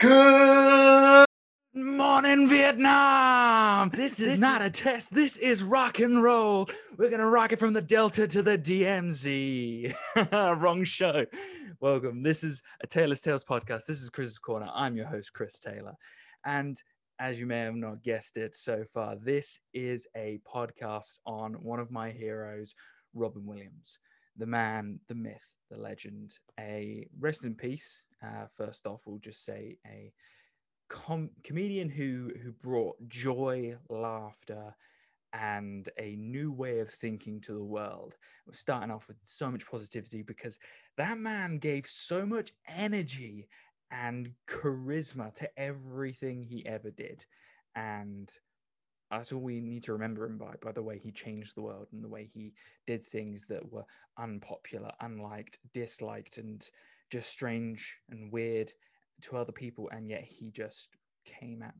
Good morning, Vietnam. This is This not a test. This is rock and roll. We're gonna rock it from the Delta to the DMZ. Wrong show. Welcome. This is a Taylor's Tales podcast. This is Chris's Corner. I'm your host, Chris Taylor. And as you may have not guessed it so far, this is a podcast on one of my heroes, Robin Williams, the man, the myth, the legend. A rest in peace. Uh, first off, we'll just say a com- comedian who who brought joy, laughter, and a new way of thinking to the world. We're starting off with so much positivity because that man gave so much energy and charisma to everything he ever did. And that's all we need to remember him by, by the way he changed the world and the way he did things that were unpopular, unliked, disliked, and just strange and weird to other people. And yet he just came out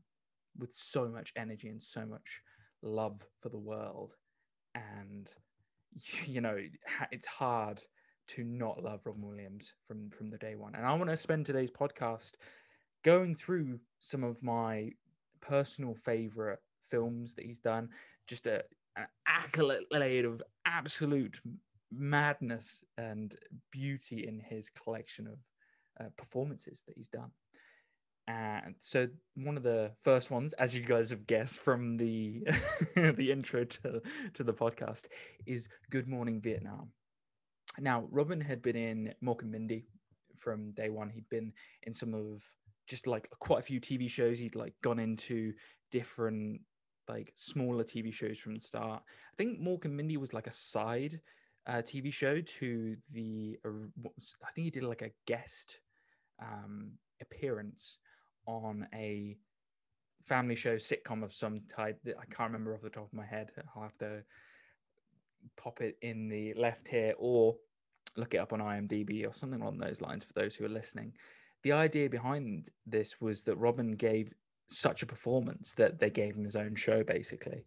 with so much energy and so much love for the world. And, you know, it's hard to not love Robin Williams from from the day one. And I want to spend today's podcast going through some of my personal favorite films that he's done. Just a an accolade of absolute madness and beauty in his collection of uh, performances that he's done. And so one of the first ones, as you guys have guessed from the the intro to, to the podcast, is Good Morning Vietnam. Now, Robin had been in Mork and Mindy from day one. He'd been in some of just like quite a few TV shows. He'd like gone into different like smaller TV shows from the start. I think Mork and Mindy was like a side uh, TV show to the. was- I think he did like a guest um, appearance on a family show sitcom of some type that I can't remember off the top of my head. I'll have to pop it in the left here or look it up on IMDb or something along those lines for those who are listening. The idea behind this was that Robin gave such a performance that they gave him his own show basically.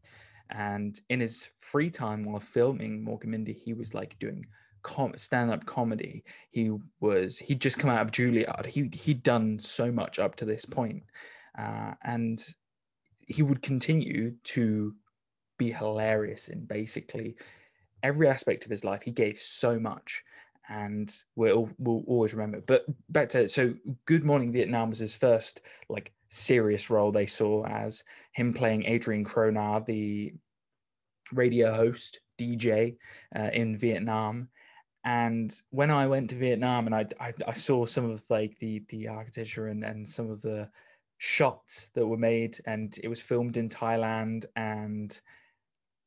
And in his free time while filming Mork and Mindy, he was like doing com- stand-up comedy. He was he'd just come out of Juilliard. He he'd done so much up to this point. Uh, and he would continue to be hilarious in basically every aspect of his life. He gave so much, and we'll we'll always remember. But back to so, Good Morning Vietnam was his first like serious role they saw as him playing Adrian Cronauer, the radio host DJ uh, in Vietnam. And when I went to Vietnam and I, I, I saw some of like the the architecture and, and some of the shots that were made and it was filmed in Thailand and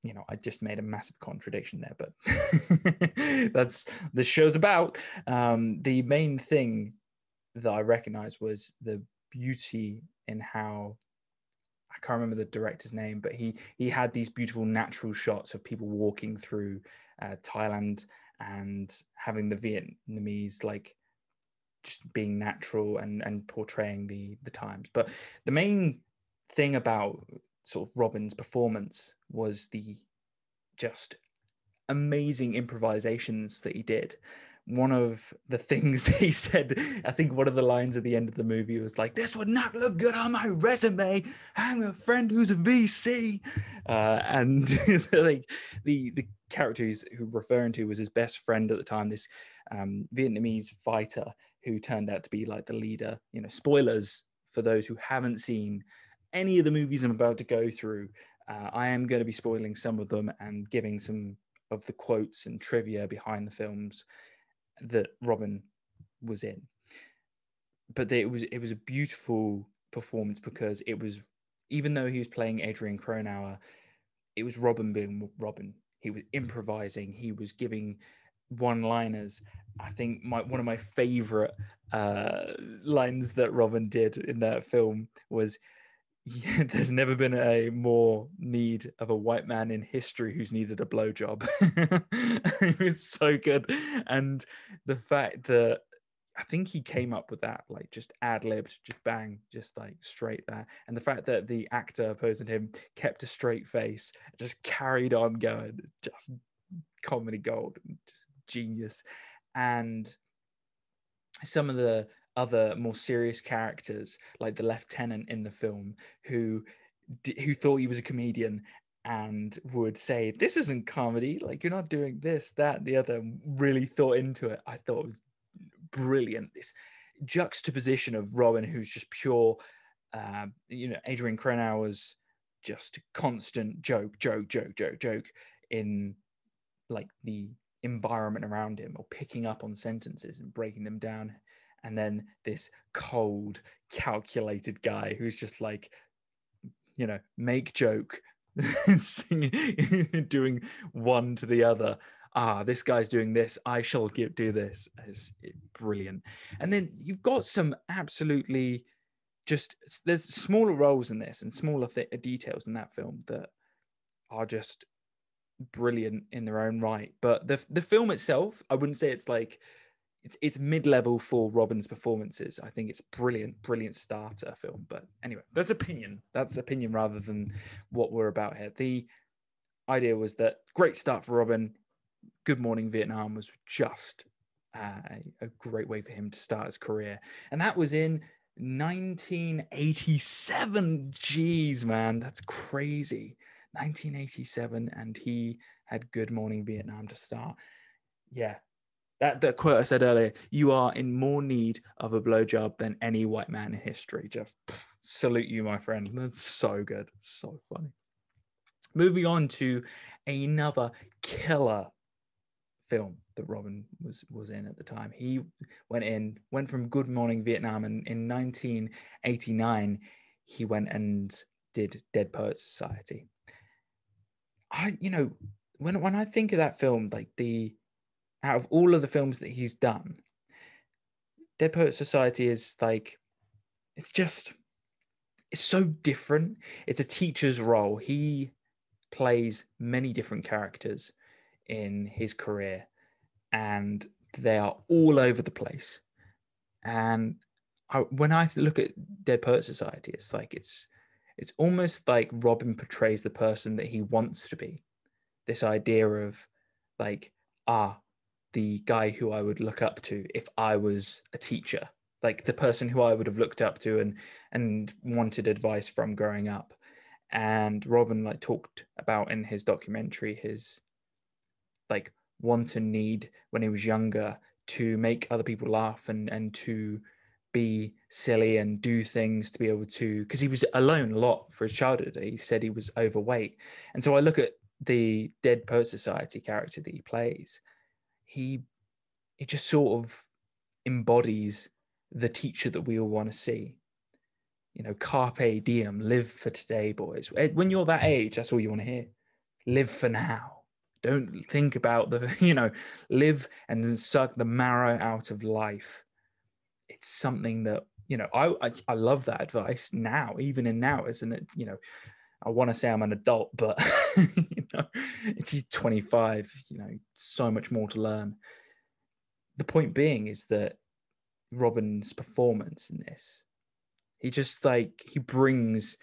you know I just made a massive contradiction there but that's this show's about um the main thing that I recognized was the beauty in how I can't remember the director's name but he he had these beautiful natural shots of people walking through uh, Thailand and having the Vietnamese like just being natural and and portraying the the times. But the main thing about sort of robin's performance was the just amazing improvisations that he did one of the things he said i think one of the lines at the end of the movie was like this would not look good on my resume i'm a friend who's a vc uh, and like the the character he's who referring to was his best friend at the time this um, vietnamese fighter who turned out to be like the leader. You know, spoilers for those who haven't seen any of the movies I'm about to go through. Uh, I am going to be spoiling some of them and giving some of the quotes and trivia behind the films that Robin was in. But it was it was a beautiful performance because it was even though he was playing Adrian Cronauer, it was Robin being Robin. He was improvising. He was giving one-liners. I think my one of my favorite uh, lines that Robin did in that film was, yeah, "There's never been a more need of a white man in history who's needed a blowjob." it was so good, and the fact that I think he came up with that, like just ad libbed, just bang, just like straight there. And the fact that the actor opposing him kept a straight face, just carried on going, just comedy gold, just genius. And some of the other more serious characters, like the lieutenant in the film, who who thought he was a comedian and would say, "This isn't comedy. Like you're not doing this, that, the other." Really thought into it. I thought it was brilliant. This juxtaposition of Robin, who's just pure, uh, you know, Adrian Cronauer's just constant joke, joke, joke, joke, joke in like the environment around him or picking up on sentences and breaking them down and then this cold calculated guy who's just like you know make joke singing doing one to the other. Ah this guy's doing this. I shall give, do this. Is brilliant. And then you've got some absolutely just there's smaller roles in this and smaller th- details in that film that are just brilliant in their own right. But the the film itself, I wouldn't say it's like it's it's mid level for Robin's performances. I think it's brilliant, brilliant starter film. But anyway, that's opinion. That's opinion rather than what we're about here. The idea was that great start for Robin. Good Morning Vietnam was just uh, a great way for him to start his career, and that was in 1987. Jeez, man, that's crazy. 1987, and he had Good Morning Vietnam to start. Yeah, that the quote I said earlier, you are in more need of a blowjob than any white man in history. Pff, salute you, my friend. That's so good. So funny. Moving on to another killer film that Robin was was in at the time. He went in, went from Good Morning Vietnam, and in 1989 he went and did Dead Poets Society. I, you know, when when I think of that film, like the out of all of the films that he's done, Dead Poet Society is like, it's just, it's so different. It's a teacher's role. He plays many different characters in his career, and they are all over the place. And I, when I look at Dead Poet Society, it's like it's it's almost like Robin portrays the person that he wants to be. This idea of like, ah, the guy who I would look up to if I was a teacher, like the person who I would have looked up to and and wanted advice from growing up. And Robin like talked about in his documentary his like want and need when he was younger to make other people laugh and and to be silly and do things to be able to because he was alone a lot for his childhood. He said he was overweight. And so i look at the dead poet society character that he plays he it just sort of embodies the teacher that we all want to see. You know carpe diem live for today boys. Eh, when you're that age that's all you want to hear. Live for now. Don't think about the you know live and suck the marrow out of life. It's something that you know I, I, I love that advice now even in now isn't it? You know I want to say I'm an adult but you know he's 25 you know so much more to learn the point being is that Robin's performance in this he just like he brings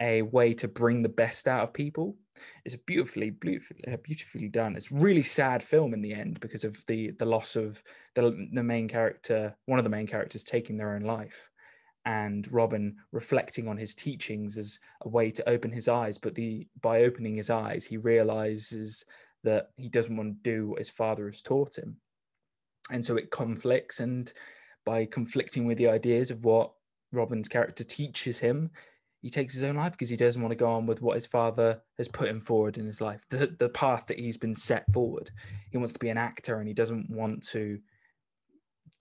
a way to bring the best out of people. It's beautifully, beautifully, beautifully done. It's really sad film in the end because of the the loss of the the main character, one of the main characters taking their own life, and Robin reflecting on his teachings as a way to open his eyes. But the by opening his eyes, he realizes that he doesn't want to do what his father has taught him, and so it conflicts. And by conflicting with the ideas of what Robin's character teaches him, he takes his own life because he doesn't want to go on with what his father has put him forward in his life, the, the path that he's been set forward. He wants to be an actor and he doesn't want to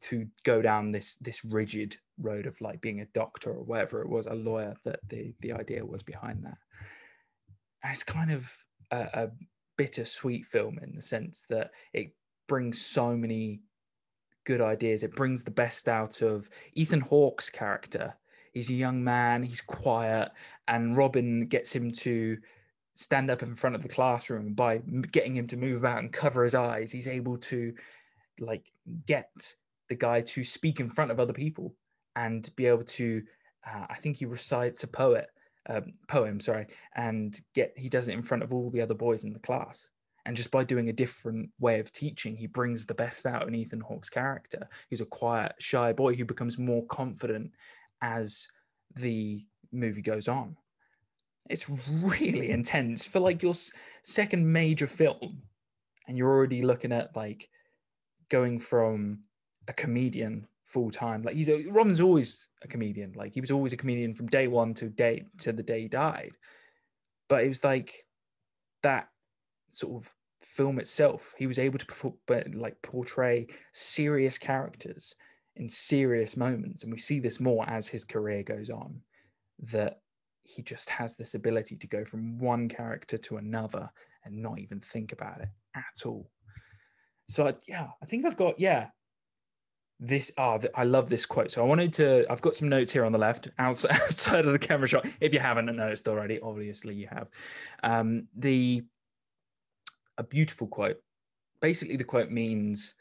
to go down this this rigid road of like being a doctor or whatever it was, a lawyer that the the idea was behind that. And it's kind of a, a bittersweet film in the sense that it brings so many good ideas. It brings the best out of Ethan Hawke's character He's a young man, he's quiet, and Robin gets him to stand up in front of the classroom by getting him to move about and cover his eyes. He's able to like get the guy to speak in front of other people and be able to. Uh, I think he recites a poet um, poem, sorry, and get he does it in front of all the other boys in the class. And just by doing a different way of teaching, he brings the best out in Ethan Hawke's character. He's a quiet, shy boy who becomes more confident as the movie goes on. It's really intense for like your second major film, and you're already looking at like going from a comedian full time. Like he's a, Robin's always a comedian. Like he was always a comedian from day one to day to the day he died. But it was like that sort of film itself. He was able to perform, but like portray serious characters in serious moments, and we see this more as his career goes on. That he just has this ability to go from one character to another and not even think about it at all. So yeah, I think I've got yeah. This ah, I love this quote. So I wanted to. I've got some notes here on the left, outside, outside of the camera shot. If you haven't noticed already, obviously you have. Um, the a beautiful quote. Basically, the quote means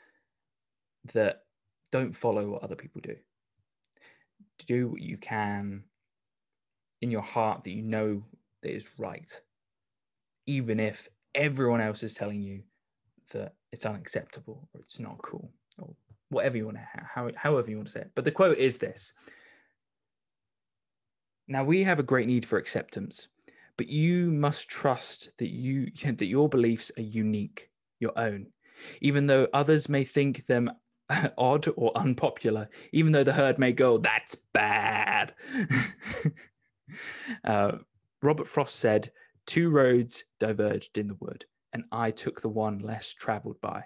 that don't follow what other people do. Do what you can in your heart that you know that is right, even if everyone else is telling you that it's unacceptable or it's not cool whatever you want to how, however you want to say it. But the quote is this. Now we have a great need for acceptance, but you must trust that you that your beliefs are unique, your own, even though others may think them odd or unpopular, even though the herd may go, "That's bad." Uh, Robert Frost said, Two roads diverged in the wood, and I took the one less traveled by.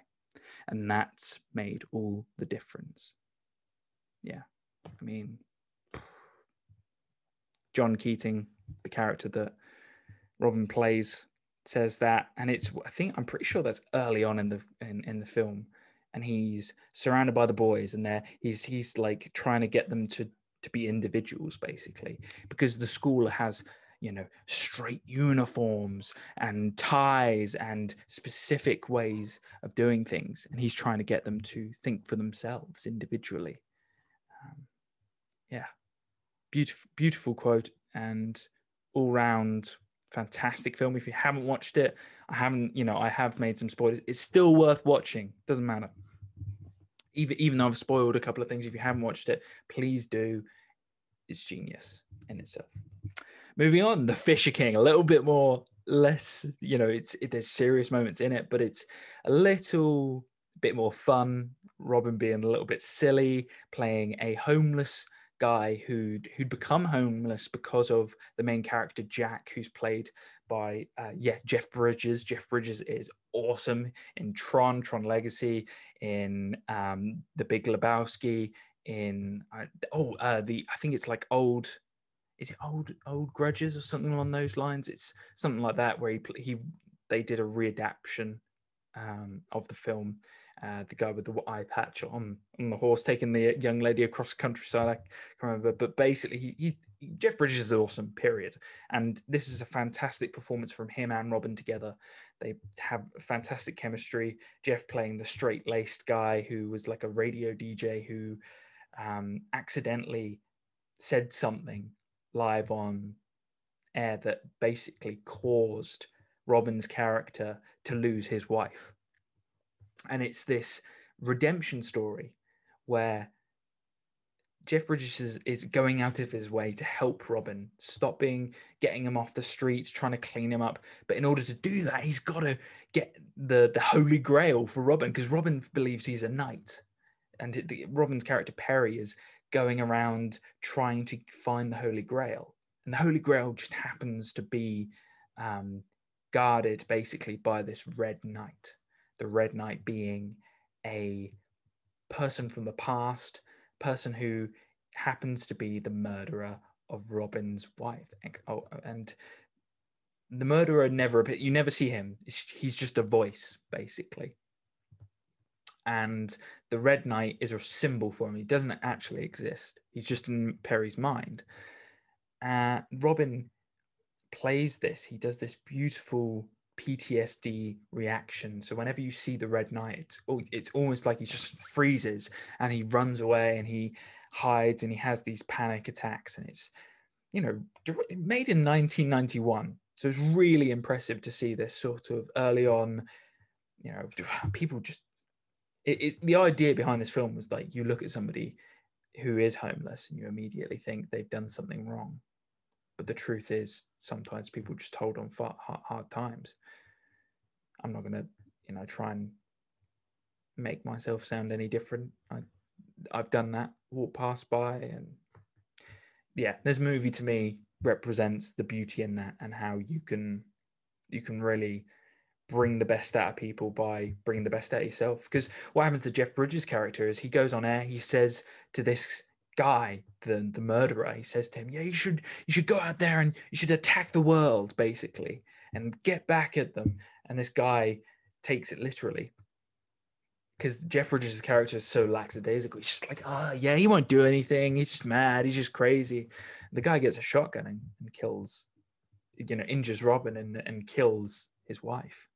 And that's made all the difference. Yeah. I mean, John Keating, the character that Robin plays, says that, and it's I think I'm pretty sure that's early on in the in, in the film, and he's surrounded by the boys, and they're he's he's like trying to get them to to be individuals basically because the school has you know straight uniforms and ties and specific ways of doing things and he's trying to get them to think for themselves individually. Um, yeah. Beautiful beautiful quote and all round fantastic film. If you haven't watched it i haven't you know i have made some spoilers. It's still worth watching. Doesn't matter. Even even though I've spoiled a couple of things, if you haven't watched it, please do. It's genius in itself. Moving on, The Fisher King, a little bit more less, you know, it's it, there's serious moments in it, but it's a little bit more fun. Robin being a little bit silly, playing a homeless guy who'd who'd become homeless because of the main character Jack, who's played by uh, yeah Jeff Bridges. Jeff Bridges is awesome in Tron, Tron Legacy, in um, The Big Lebowski, in uh, oh uh, the I think it's like old. Is it old old grudges or something along those lines? It's something like that where he he they did a readaptation um, of the film uh, the guy with the eye patch on, on the horse taking the young lady across the countryside. I can't remember, but basically, he, he's Jeff Bridges is awesome. Period. And this is a fantastic performance from him and Robin together. They have fantastic chemistry. Jeff playing the straight laced guy who was like a radio DJ who um, accidentally said something live on air that basically caused Robin's character to lose his wife and it's this redemption story where Jeff Bridges is, is going out of his way to help Robin, stopping getting him off the streets, trying to clean him up. But in order to do that, he's got to get the the Holy Grail for Robin because Robin believes he's a knight, and the, Robin's character Perry is going around trying to find the Holy Grail, and the Holy Grail just happens to be um, guarded basically by this Red Knight the Red Knight being a person from the past, person who happens to be the murderer of Robin's wife. Oh, and the murderer never appears. You never see him. He's just a voice, basically. And the Red Knight is a symbol for him. He doesn't actually exist. He's just in Perry's mind. Uh, Robin plays this. He does this beautiful PTSD reaction. So whenever you see the Red Knight, it's, it's almost like he just freezes and he runs away and he hides and he has these panic attacks. And it's, you know, made in 1991. So it's really impressive to see this sort of early on you know, people just it, it's the idea behind this film was like you look at somebody who is homeless and you immediately think they've done something wrong. But the truth is, sometimes people just hold on for hard, hard times. I'm not going to, you know, try and make myself sound any different. I, I've done that, walk past by, and yeah, this movie to me represents the beauty in that and how you can you can really bring the best out of people by bringing the best out of yourself. Because what happens to Jeff Bridges' character is he goes on air, he says to this guy, the the murderer, he says to him, "Yeah, you should you should go out there and you should attack the world, basically, and get back at them." And this guy takes it literally. Because Jeff Bridges' character is so lackadaisical. He's just like, ah, oh, yeah, he won't do anything. He's just mad. He's just crazy. The guy gets a shotgun and, and kills, you know, injures Robin and, and kills his wife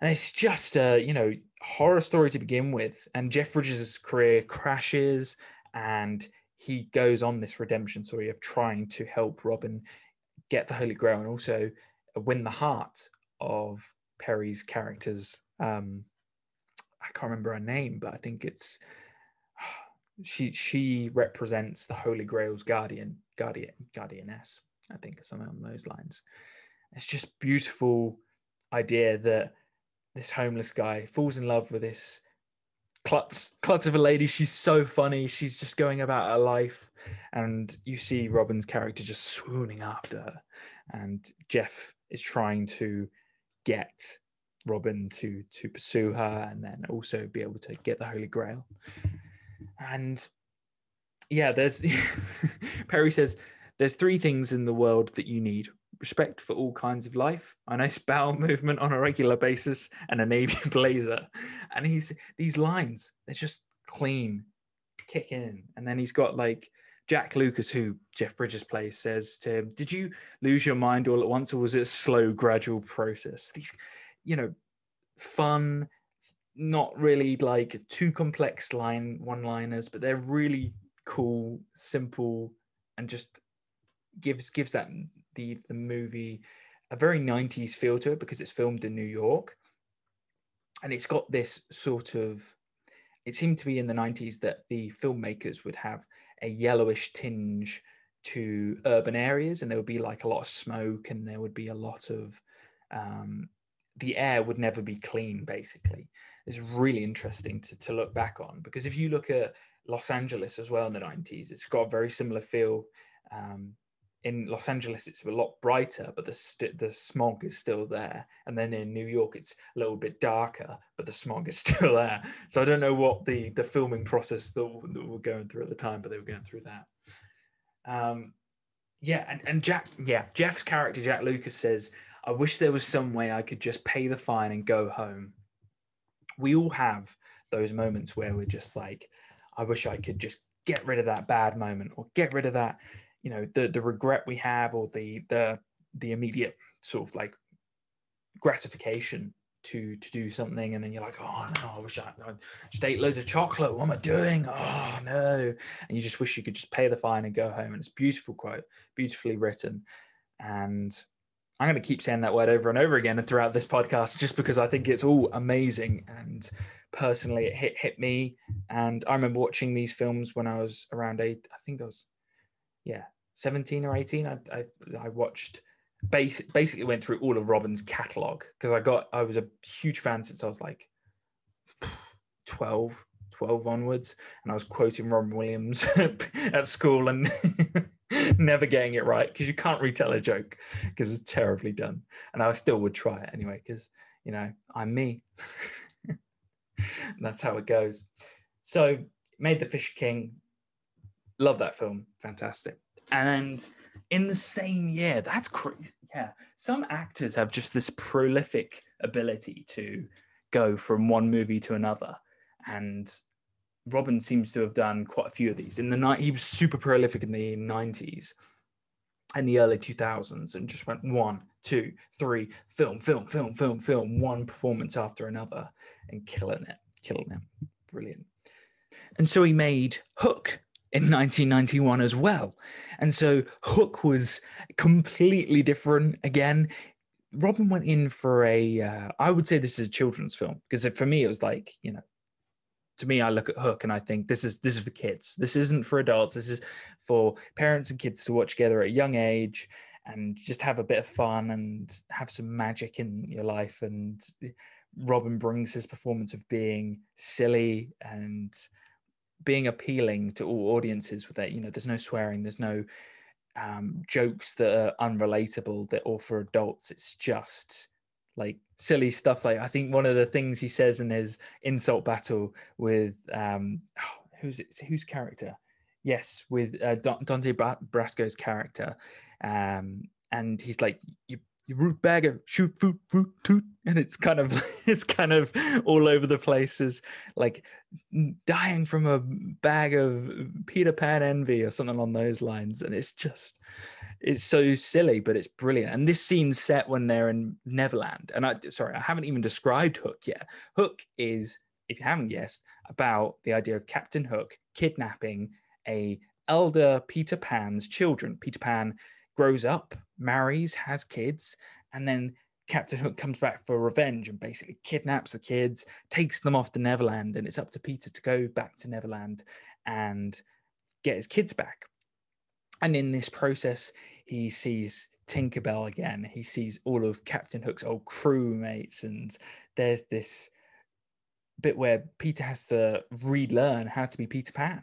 and it's just a you know horror story to begin with and jeff bridges' career crashes and he goes on this redemption story of trying to help robin get the holy grail and also win the heart of perry's characters um i can't remember her name but i think it's she she represents the holy grail's guardian guardian guardianess i think something on those lines. It's just beautiful idea that this homeless guy falls in love with this klutz klutz of a lady. She's so funny. She's just going about her life. And you see robin's character just swooning after her. And jeff is trying to get robin to to pursue her and then also be able to get the holy grail. And yeah there's perry says there's three things in the world that you need respect for all kinds of life, a nice bowel movement on a regular basis, and a navy blazer. And he's these lines, they're just clean, kick in. And then he's got like Jack Lucas, who Jeff Bridges plays, says to him, Did you lose your mind all at once, or was it a slow, gradual process? These, you know, fun, not really like too complex line one liners, but they're really cool, simple, and just gives gives that the the movie a very 90s feel to it because it's filmed in New York. And it's got this sort of it seemed to be in the 90s that the filmmakers would have a yellowish tinge to urban areas and there would be like a lot of smoke and there would be a lot of um, the air would never be clean basically it's really interesting to, to look back on because if you look at los angeles as well in the 90s it's got a very similar feel um, in Los Angeles it's a lot brighter, but the st- the smog is still there. And then in New York it's a little bit darker, but the smog is still there. So I don't know what the the filming process that, that were going through at the time, but they were going through that. Um, yeah, and, and Jack, yeah, Jeff's character Jack Lucas says, "I wish there was some way I could just pay the fine and go home." We all have those moments where we're just like, "I wish I could just get rid of that bad moment or get rid of that." You know the the regret we have or the the the immediate sort of like gratification to to do something and then you're like oh no i wish i, I ate loads of chocolate. What am i doing? Oh no. And you just wish you could just pay the fine and go home and it's beautiful quote beautifully written. And i'm going to keep saying that word over and over again and throughout this podcast just because i think it's all amazing and personally it hit hit me. And i remember watching these films when i was around eight i think i was yeah 17 or 18 i i, I watched basic, basically went through all of robin's catalog because i got i was a huge fan since i was like 12 12 onwards and i was quoting robin williams at school and never getting it right because you can't retell a joke because it's terribly done. And i still would try it anyway because you know i'm me. That's how it goes. So made the fisher king. Love that film. Fantastic and in the same year, that's crazy. Yeah. Some actors have just this prolific ability to go from one movie to another. And Robin seems to have done quite a few of these. In the night, he was super prolific in the 90s and the early 2000s and just went one, two, three, film, film, film, film, film, one performance after another and killing it, killing it. Brilliant. And so he made Hook in 1991 as well. And so Hook was completely different again. Robin went in for a. Uh, I would say this is a children's film because for me it was like you know, to me I look at Hook and I think this is this is for kids. This isn't for adults. This is for parents and kids to watch together at a young age and just have a bit of fun and have some magic in your life. And Robin brings his performance of being silly and being appealing to all audiences with that. You know, there's no swearing, there's no um, jokes that are unrelatable that or for adults. It's just like silly stuff. Like I think one of the things he says in his insult battle with um, oh, who's it, whose character? Yes, with uh, Dante Basco's character, um, and he's like, "You you root bagger, shoot foot, root toot, and it's kind of it's kind of all over the places, like dying from a bag of Peter Pan envy or something along those lines, and it's just it's so silly, but it's brilliant. And this scene's set when they're in Neverland, and I sorry, I haven't even described Hook yet. Hook is, if you haven't guessed, about the idea of Captain Hook kidnapping a elder Peter Pan's children. Peter Pan grows up, marries, has kids, and then Captain Hook comes back for revenge and basically kidnaps the kids, takes them off to Neverland, and it's up to Peter to go back to Neverland and get his kids back. And in this process, he sees Tinkerbell again. He sees all of Captain Hook's old crewmates, and there's this bit where Peter has to relearn how to be Peter Pan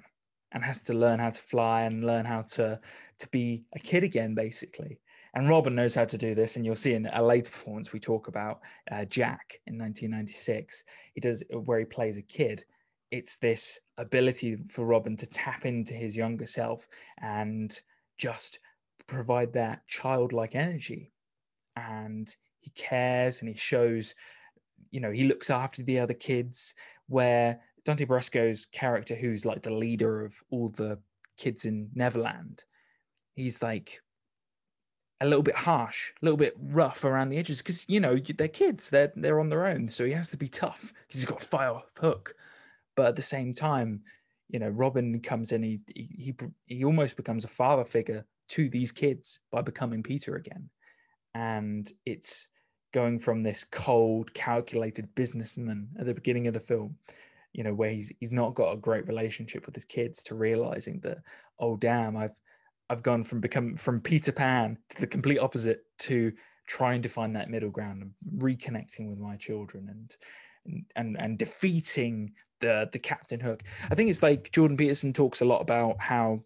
and has to learn how to fly and learn how to to be a kid again, basically. And Robin knows how to do this, and you'll see in a later performance we talk about uh, Jack in 1996. He does where he plays a kid. It's this ability for Robin to tap into his younger self and just provide that childlike energy. And he cares and he shows, you know, he looks after the other kids. Where Dante Basco's character, who's like the leader of all the kids in Neverland, he's like a little bit harsh, a little bit rough around the edges because you know they're kids, they're they're on their own, so he has to be tough because he's got a fire hook. But at the same time, you know, Robin comes in, he he he almost becomes a father figure to these kids by becoming Peter again, and it's going from this cold, calculated businessman at the beginning of the film you know where he's he's not got a great relationship with his kids to realizing that oh damn i've I've gone from become from Peter Pan to the complete opposite to trying to find that middle ground and reconnecting with my children and and and defeating the the Captain Hook. I think it's like Jordan Peterson talks a lot about how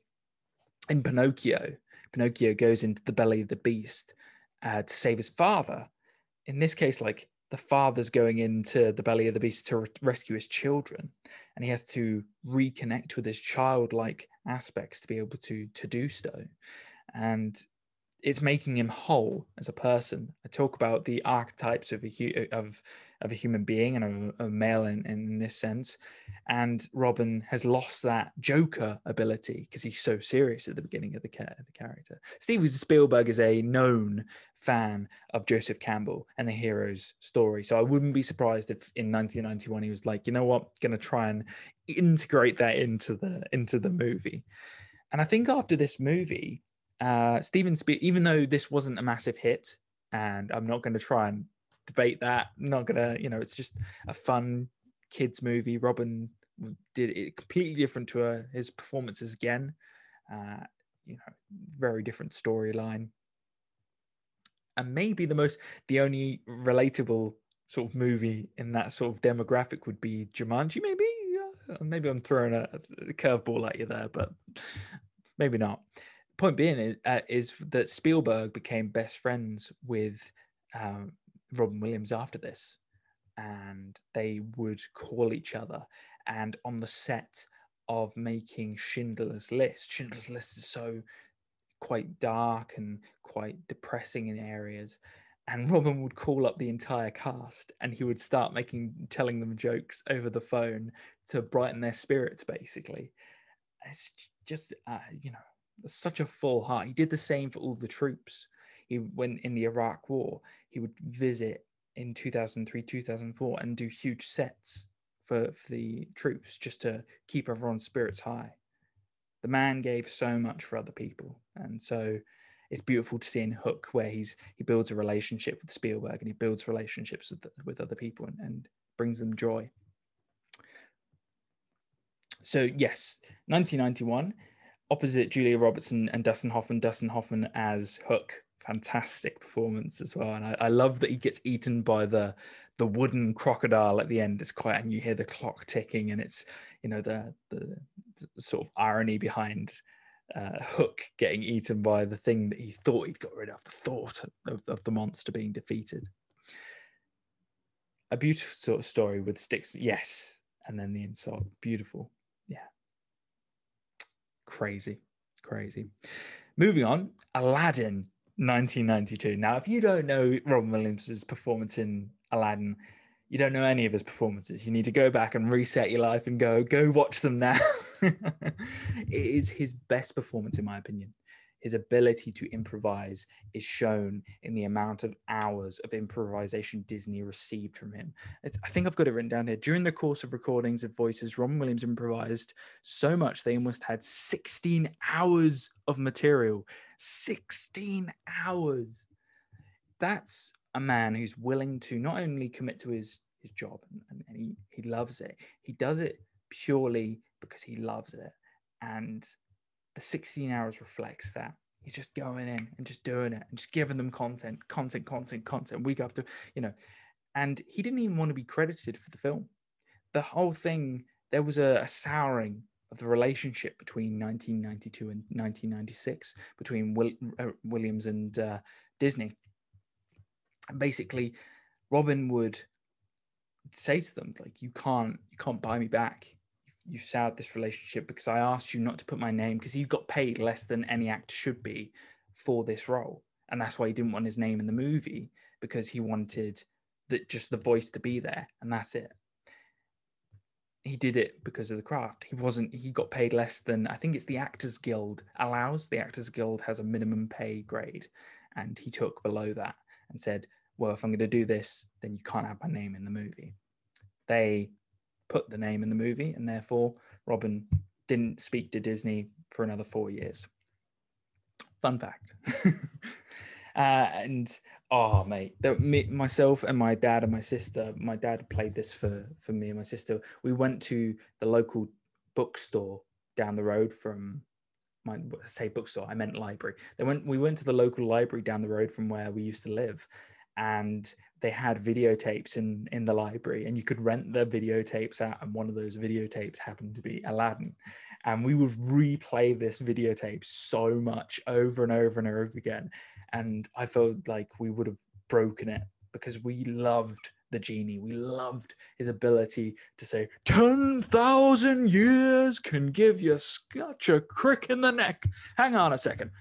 in Pinocchio, Pinocchio goes into the belly of the beast uh, to save his father. In this case, like the father's going into the belly of the beast to re- rescue his children and he has to reconnect with his childlike aspects to be able to to do so. And it's making him whole as a person. I talk about the archetypes of a of of a human being and a, a male in, in this sense. And Robin has lost that Joker ability because he's so serious at the beginning of the, the character. Steven Spielberg is a known fan of Joseph Campbell and the hero's story. So I wouldn't be surprised if in 1991 he was like, you know what, going to try and integrate that into the into the movie. And I think after this movie, uh, Steven Spielberg, even though this wasn't a massive hit, and I'm not going to try and debate that. I'm not gonna, you know, it's just a fun kids movie. Robin did it completely different to uh, his performances again. Uh, you know, very different storyline. And maybe the most, the only relatable sort of movie in that sort of demographic would be Jumanji. Maybe, maybe I'm throwing a, a curveball at you there, but maybe not. Point being is, uh, is that Spielberg became best friends with um, Robin Williams after this, and they would call each other. And on the set of making Schindler's List, Schindler's List is so quite dark and quite depressing in areas. And Robin would call up the entire cast and he would start making, telling them jokes over the phone to brighten their spirits, basically. It's just, uh, you know, such a full heart. He did the same for all the troops he went in the Iraq War, he would visit in 2003, 2004 and do huge sets for, for the troops just to keep everyone's spirits high. The man gave so much for other people. And so it's beautiful to see in Hook where he's he builds a relationship with Spielberg and he builds relationships with with other people and, and brings them joy. So yes, 1991, opposite Julia Robertson and Dustin Hoffman. Dustin Hoffman as Hook, fantastic performance as well. And I, I love that he gets eaten by the the wooden crocodile at the end. It's quite, and you hear the clock ticking, and it's you know the the, the sort of irony behind uh, Hook getting eaten by the thing that he thought he'd got rid of, the thought of, of the monster being defeated. A beautiful sort of story with sticks, yes, and then the insult, beautiful yeah. Crazy, crazy. Moving on, Aladdin 1992. Now, if you don't know Robin Williams' performance in Aladdin, you don't know any of his performances. You need to go back and reset your life and go, go watch them now. it is his best performance, in my opinion his ability to improvise is shown in the amount of hours of improvisation Disney received from him. It's, I think I've got it written down here. During the course of recordings of voices, Robin Williams improvised so much they almost had 16 hours of material. 16 hours. That's a man who's willing to not only commit to his his job and, and he, he loves it, he does it purely because he loves it. And the 16 hours reflects that. He's just going in and just doing it and just giving them content, content, content, content week after, you know. And he didn't even want to be credited for the film. The whole thing, there was a, a souring of the relationship between 1992 and 1996 between Will, uh, Williams and uh, Disney. Basically, Robin would say to them, like, "You can't, you can't buy me back you soured this relationship because I asked you not to put my name because he got paid less than any actor should be for this role. And that's why he didn't want his name in the movie because he wanted that just the voice to be there and that's it. He did it because of the craft. He wasn't, he got paid less than, I think it's the Actors Guild allows. The Actors Guild has a minimum pay grade and he took below that and said, well, if I'm going to do this, then you can't have my name in the movie. They put the name in the movie, and therefore Robin didn't speak to Disney for another four years. Fun fact. uh, and oh, mate, the, me, myself and my dad and my sister. My dad played this for for me and my sister. We went to the local bookstore down the road from my say bookstore. I meant library. They went. We went to the local library down the road from where we used to live, and they had videotapes in in the library and you could rent the videotapes out and one of those videotapes happened to be aladdin. And we would replay this videotape so much over and over and over again. And i felt like we would have broken it because we loved the genie. We loved his ability to say 10,000 years can give you such a crick in the neck. Hang on a second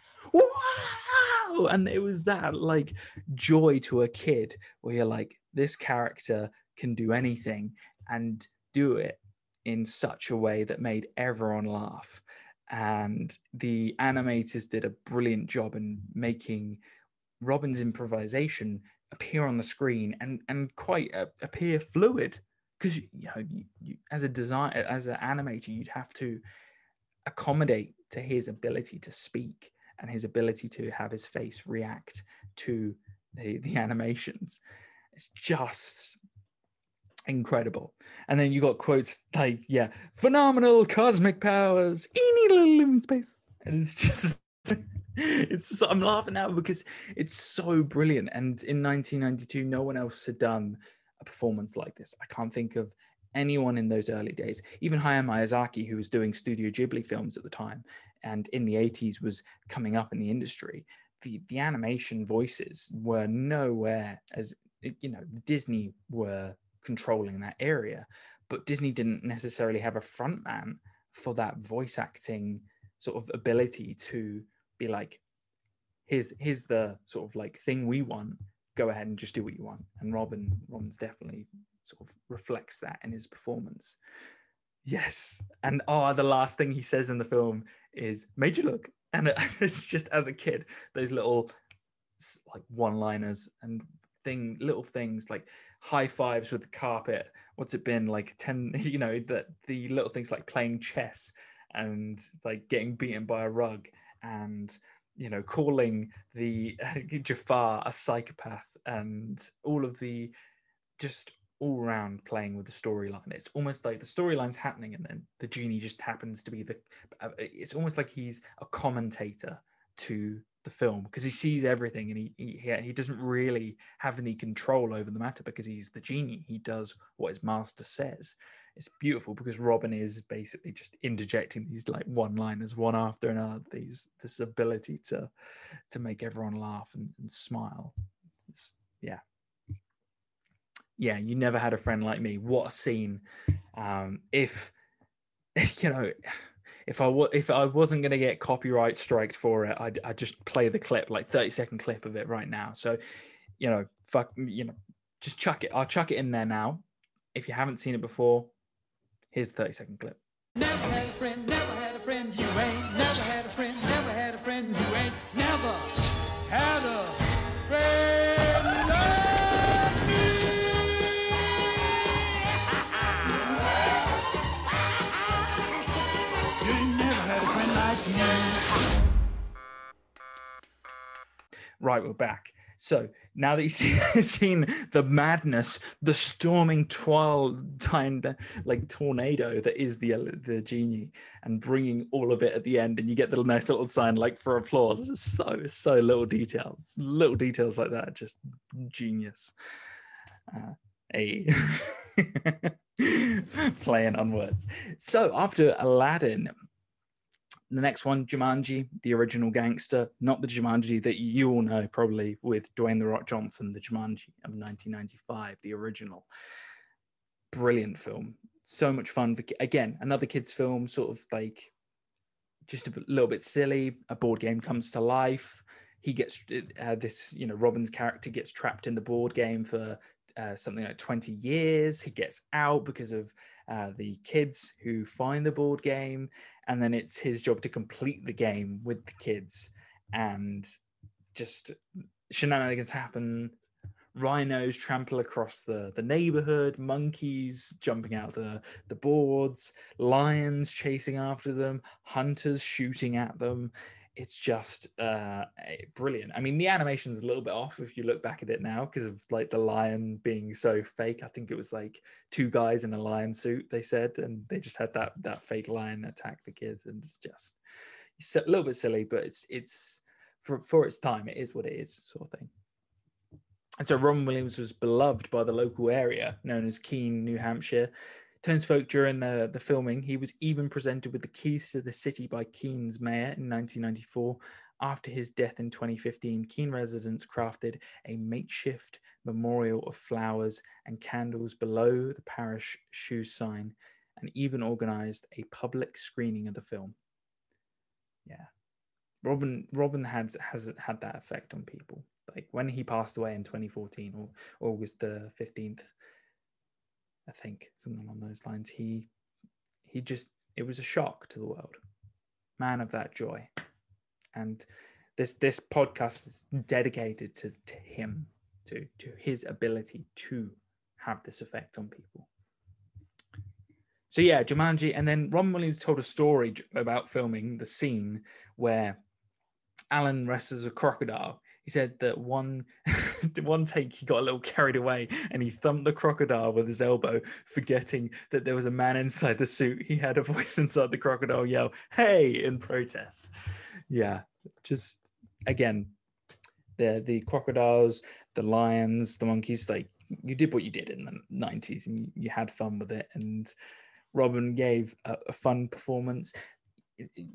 wow and it was that like joy to a kid where you're like this character can do anything and do it in such a way that made everyone laugh. And the animators did a brilliant job in making robin's improvisation appear on the screen and and quite uh, appear fluid. Because you know you, you, as a designer as an animator you'd have to accommodate to his ability to speak and his ability to have his face react to the, the animations. It's just incredible. And then you got quotes like, yeah, phenomenal cosmic powers, any little living space. And it's just it's just, I'm laughing now because it's so brilliant. And in 1992, no one else had done a performance like this. I can't think of anyone in those early days. Even Hayao Miyazaki, who was doing Studio Ghibli films at the time, and in the 80s was coming up in the industry, the, the animation voices were nowhere as, you know, Disney were controlling that area, but Disney didn't necessarily have a front man for that voice acting sort of ability to be like, here's here's the sort of like thing we want. Go ahead and just do what you want. And Robin, Robin's definitely sort of reflects that in his performance. Yes. And oh, the last thing he says in the film is "Made you look," and it's just as a kid those little like one-liners and thing, little things like high fives with the carpet. What's it been like? Ten, you know, that the little things like playing chess and like getting beaten by a rug and you know, calling the Jafar a psychopath and all of the just all around playing with the storyline. It's almost like the storyline's happening and then the genie just happens to be the. Uh, it's almost like he's a commentator to the film because he sees everything and he, he he doesn't really have any control over the matter because he's the genie. He does what his master says. It's beautiful because Robin is basically just interjecting these like one-liners one after another. These this ability to to make everyone laugh and, and smile. It's, yeah, yeah. You never had a friend like me. What a scene! Um, if you know if I w- if I wasn't going to get copyright striked for it, I'd, I'd just play the clip, like 30 second clip of it right now. So, you know, fuck, you know, just chuck it. I'll chuck it in there now. If you haven't seen it before, here's the 30 second clip. Never had a friend, never had a friend, you ain't. Right, we're back. So now that you've seen the madness, the storming twilight, like tornado that is the the genie, and bringing all of it at the end, and you get the nice little sign like for applause. It's so so little details, little details like that, just genius. Uh, a playing on words. So after Aladdin, the next one, Jumanji, the original gangster, not the Jumanji that you all know probably with Dwayne the Rock Johnson, the Jumanji of 1995, the original. Brilliant film. So much fun. For, again, another kids' film, sort of like just a little bit silly. A board game comes to life. He gets uh, this, you know, Robin's character gets trapped in the board game for uh, something like 20 years. He gets out because of uh, the kids who find the board game and then it's his job to complete the game with the kids and just shenanigans happen rhinos trample across the the neighborhood monkeys jumping out the the boards lions chasing after them hunters shooting at them it's just uh, brilliant. I mean, the animation's a little bit off if you look back at it now because of like the lion being so fake. I think it was like two guys in a lion suit. They said, and they just had that that fake lion attack the kids, and it's just it's a little bit silly, but it's it's for for its time, it is what it is, sort of thing. And so Robin Williams was beloved by the local area known as Keene, New Hampshire, Townsfolk during the, the filming, he was even presented with the keys to the city by Keene's mayor in 1994. After his death in 2015, Keene residents crafted a makeshift memorial of flowers and candles below the Parrish shoe sign and even organized a public screening of the film. Yeah. Robin Robin had has had that effect on people. Like when he passed away in 2014 or August the 15th, I think something along those lines. He he just it was a shock to the world. Man of that joy. And this this podcast is dedicated to, to him, to to his ability to have this effect on people. So yeah, Jumanji, and then Robin Williams told a story about filming the scene where Alan wrestles a crocodile he said that one one take he got a little carried away and he thumped the crocodile with his elbow, forgetting that there was a man inside the suit. He had a voice inside the crocodile yell, "Hey!" in protest. Yeah, just again, the the crocodiles, the lions, the monkeys, like you did what you did in the 90s and you had fun with it and Robin gave a, a fun performance.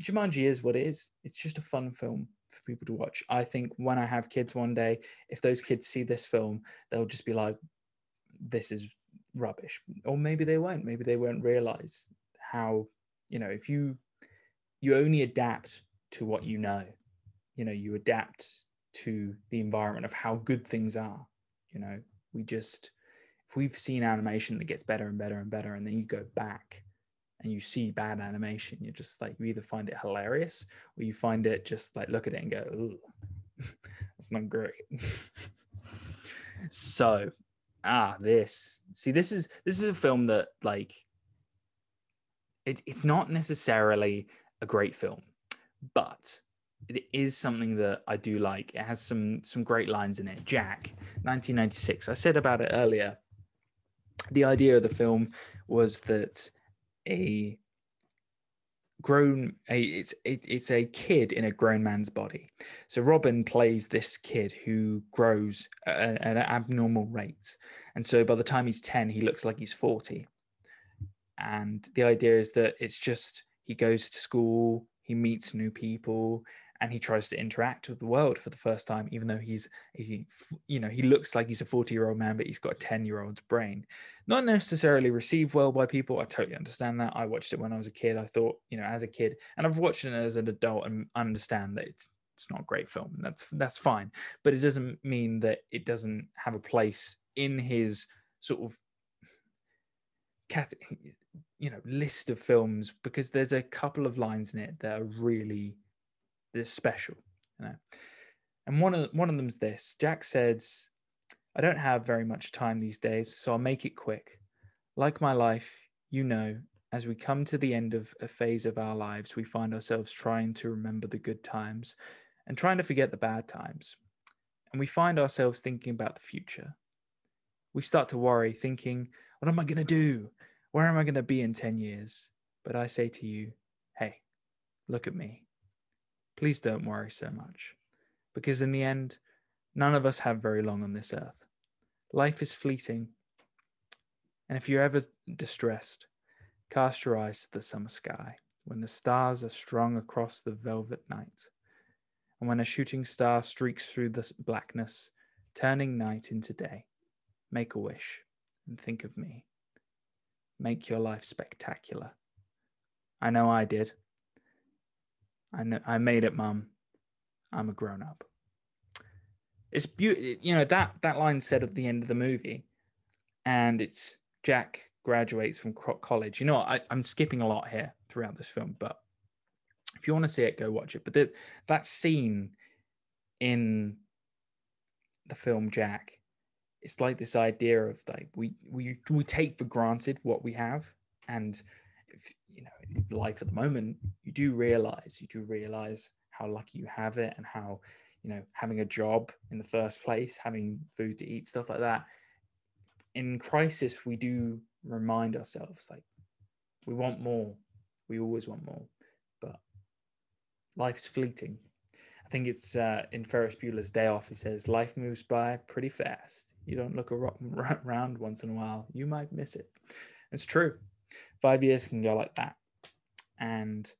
Jumanji is what it is. It's just a fun film for people to watch. I think when I have kids one day, if those kids see this film, they'll just be like, this is rubbish. Or maybe they won't. Maybe they won't realize how, you know, if you you only adapt to what you know, you know, you adapt to the environment of how good things are. You know, we just if we've seen animation that gets better and better and better, and then you go back and you see bad animation, you're just like you either find it hilarious or you find it just like look at it and go, "Ooh, that's not great." so, ah, this see, this is this is a film that like it's it's not necessarily a great film, but it is something that I do like. It has some some great lines in it. Jack, 1996. I said about it earlier. The idea of the film was that a grown a it's it, it's a kid in a grown man's body. So robin plays this kid who grows at, at an abnormal rate. And so by the time he's 10 he looks like he's 40 and the idea is that it's just he goes to school he meets new people and he tries to interact with the world for the first time even though he's he you know he looks like he's a 40 year old man but he's got a 10 year old's brain. Not necessarily received well by people. I totally understand that. I watched it when i was a kid. I thought you know as a kid and i've watched it as an adult and understand that it's it's not a great film. That's that's fine. But it doesn't mean that it doesn't have a place in his sort of cat you know list of films because there's a couple of lines in it that are really they're special, you know. And one of one of them's this. Jack says, "I don't have very much time these days, so I'll make it quick. Like my life, you know, as we come to the end of a phase of our lives, we find ourselves trying to remember the good times and trying to forget the bad times. And we find ourselves thinking about the future. We start to worry, thinking, what am I going to do? Where am I going to be in 10 years? But I say to you, hey, look at me please don't worry so much. Because in the end, none of us have very long on this earth. Life is fleeting. And if you're ever distressed, cast your eyes to the summer sky when the stars are strung across the velvet night. And when a shooting star streaks through the blackness, turning night into day, make a wish and think of me. Make your life spectacular. I know I did. I know, I made it, mum. I'm a grown up. It's beautiful, you know that that line said at the end of the movie, and it's Jack graduates from college. You know, I, I'm skipping a lot here throughout this film, but if you want to see it, go watch it. But the, that scene in the film Jack, it's like this idea of like we we we take for granted what we have, and if you know life at the moment you do realize you do realize how lucky you have it and how you know having a job in the first place having food to eat stuff like that. In crisis we do remind ourselves like we want more. We always want more. But life's fleeting. I think it's uh, in ferris bueller's day off he says life moves by pretty fast. You don't look around once in a while. You might miss it. It's true five years can go like that. And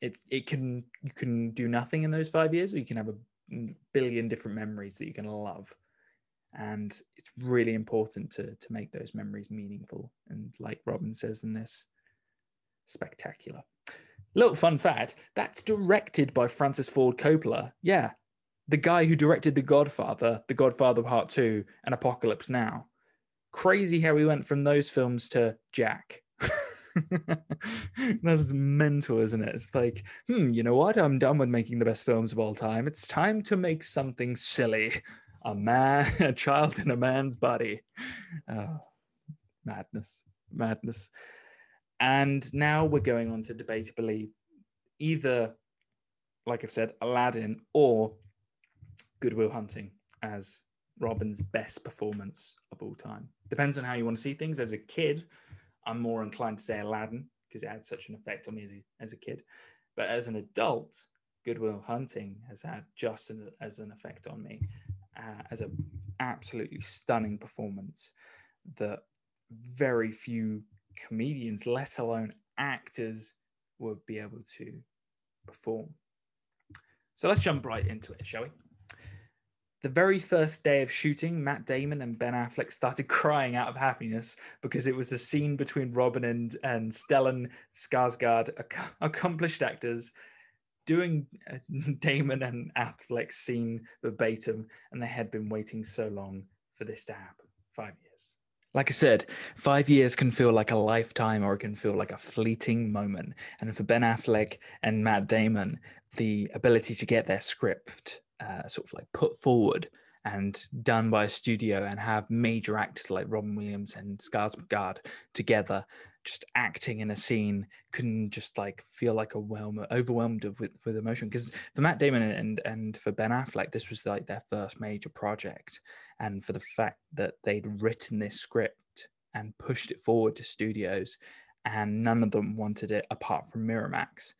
it it can you can do nothing in those five years or you can have a billion different memories that you can love. And it's really important to to make those memories meaningful. And like robin says in this spectacular. Little fun fact that's directed by francis ford coppola. Yeah the guy who directed the godfather the godfather part 2 and apocalypse now. Crazy how we went from those films to jack That's mental, isn't it? It's like, hmm, you know what? I'm done with making the best films of all time. It's time to make something silly. A man, a child in a man's body. Oh, madness, madness. And now we're going on to debatably either, like I've said, Aladdin or Good Will Hunting as Robin's best performance of all time. Depends on how you want to see things. As a kid, I'm more inclined to say Aladdin because it had such an effect on me as a, as a kid. But as an adult, Good Will Hunting has had just an, as an effect on me uh, as an absolutely stunning performance that very few comedians, let alone actors, would be able to perform. So let's jump right into it, shall we? The very first day of shooting, Matt Damon and Ben Affleck started crying out of happiness because it was a scene between Robin and, and Stellan Skarsgård, accomplished actors, doing uh, Damon and Affleck's scene verbatim, and they had been waiting so long for this to happen five years. Like I said, five years can feel like a lifetime or it can feel like a fleeting moment. And for Ben Affleck and Matt Damon, the ability to get their script uh, sort of like put forward and done by a studio and have major actors like Robin Williams and Skarsgård together just acting in a scene can just like feel like a whelm, overwhelmed with, with emotion. Because for Matt Damon and and for Ben Affleck this was like their first major project. And for the fact that they'd written this script and pushed it forward to studios and none of them wanted it apart from Miramax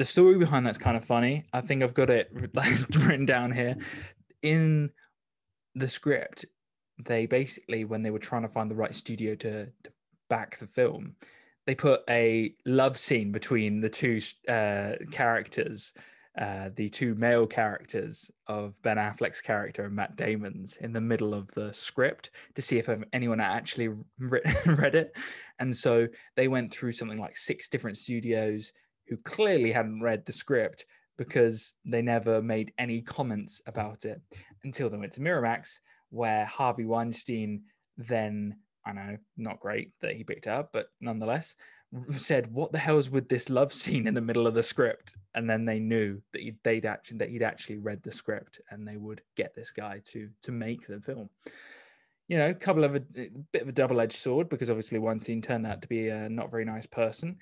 the story behind that's kind of funny. I think I've got it written down here. In the script, they basically, when they were trying to find the right studio to, to back the film, they put a love scene between the two uh, characters, uh, the two male characters of Ben Affleck's character and Matt Damon's in the middle of the script to see if anyone actually read it. And so they went through something like six different studios who clearly hadn't read the script because they never made any comments about it until they went to Miramax, where Harvey Weinstein then, I know, not great that he picked up, but nonetheless, said, "What the hell's with this love scene in the middle of the script?" And then they knew that he'd, they'd actually that he'd actually read the script, and they would get this guy to to make the film. You know, a couple of a, a bit of a double-edged sword because obviously Weinstein turned out to be a not very nice person,